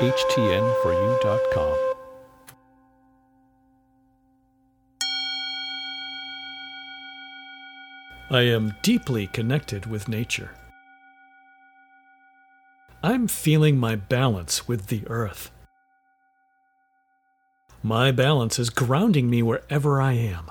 HTN4U.com. I am deeply connected with nature. I'm feeling my balance with the earth. My balance is grounding me wherever I am.